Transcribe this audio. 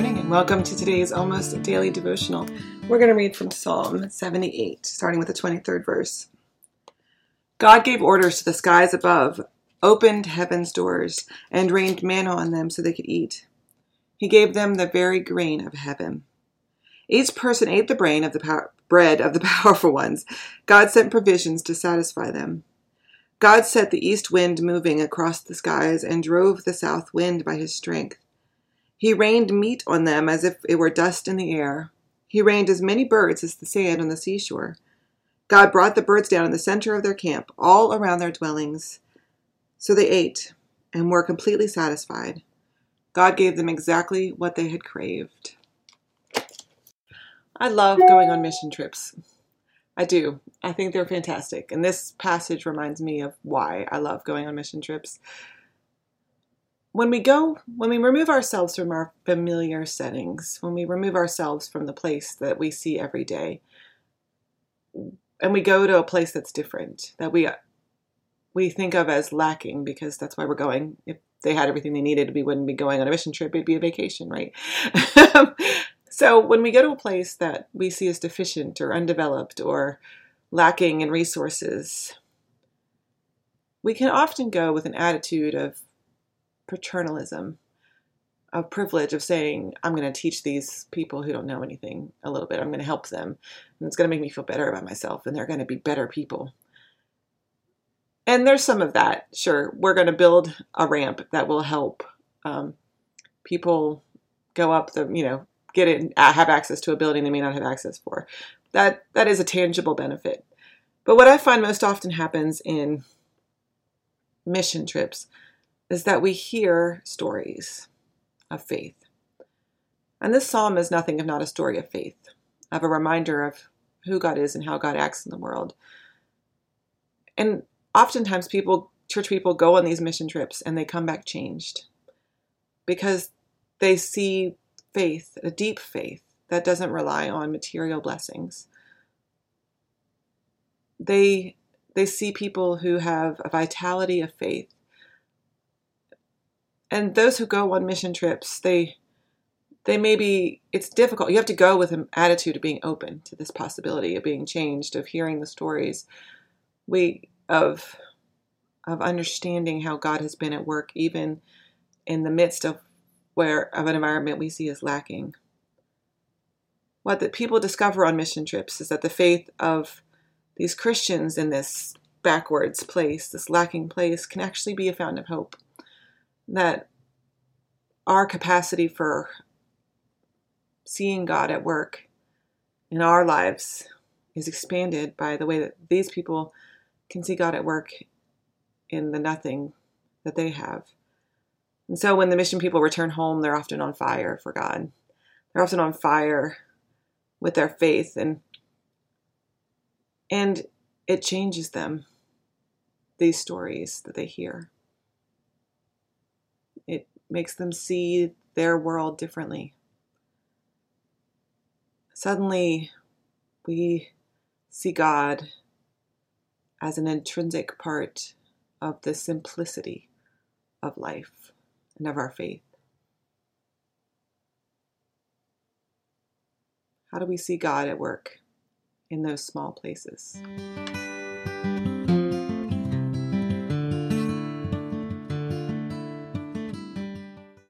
morning and welcome to today's almost daily devotional. We're going to read from Psalm 78, starting with the 23rd verse. God gave orders to the skies above, opened heaven's doors, and rained manna on them so they could eat. He gave them the very grain of heaven. Each person ate the brain of the power, bread of the powerful ones. God sent provisions to satisfy them. God set the east wind moving across the skies and drove the south wind by his strength. He rained meat on them as if it were dust in the air. He rained as many birds as the sand on the seashore. God brought the birds down in the center of their camp, all around their dwellings. So they ate and were completely satisfied. God gave them exactly what they had craved. I love going on mission trips. I do. I think they're fantastic. And this passage reminds me of why I love going on mission trips when we go, when we remove ourselves from our familiar settings, when we remove ourselves from the place that we see every day, and we go to a place that's different, that we we think of as lacking because that's why we're going. If they had everything they needed, we wouldn't be going on a mission trip. It'd be a vacation, right? so when we go to a place that we see as deficient or undeveloped or lacking in resources, we can often go with an attitude of paternalism of privilege of saying i'm going to teach these people who don't know anything a little bit. I'm going to help them. And it's going to make me feel better about myself and they're going to be better people. And there's some of that sure. We're going to build a ramp that will help um, people go up the you know get it have access to a building they may not have access for. That that is a tangible benefit. But what i find most often happens in mission trips is that we hear stories of faith. And this psalm is nothing if not a story of faith, of a reminder of who God is and how God acts in the world. And oftentimes people, church people go on these mission trips and they come back changed because they see faith, a deep faith that doesn't rely on material blessings. They they see people who have a vitality of faith and those who go on mission trips, they they may be it's difficult. You have to go with an attitude of being open to this possibility of being changed, of hearing the stories, we of of understanding how God has been at work even in the midst of where of an environment we see as lacking. What the people discover on mission trips is that the faith of these Christians in this backwards place, this lacking place, can actually be a fountain of hope that our capacity for seeing God at work in our lives is expanded by the way that these people can see God at work in the nothing that they have. And so when the mission people return home, they're often on fire for God. They're often on fire with their faith and and it changes them these stories that they hear makes them see their world differently. Suddenly, we see God as an intrinsic part of the simplicity of life and of our faith. How do we see God at work in those small places?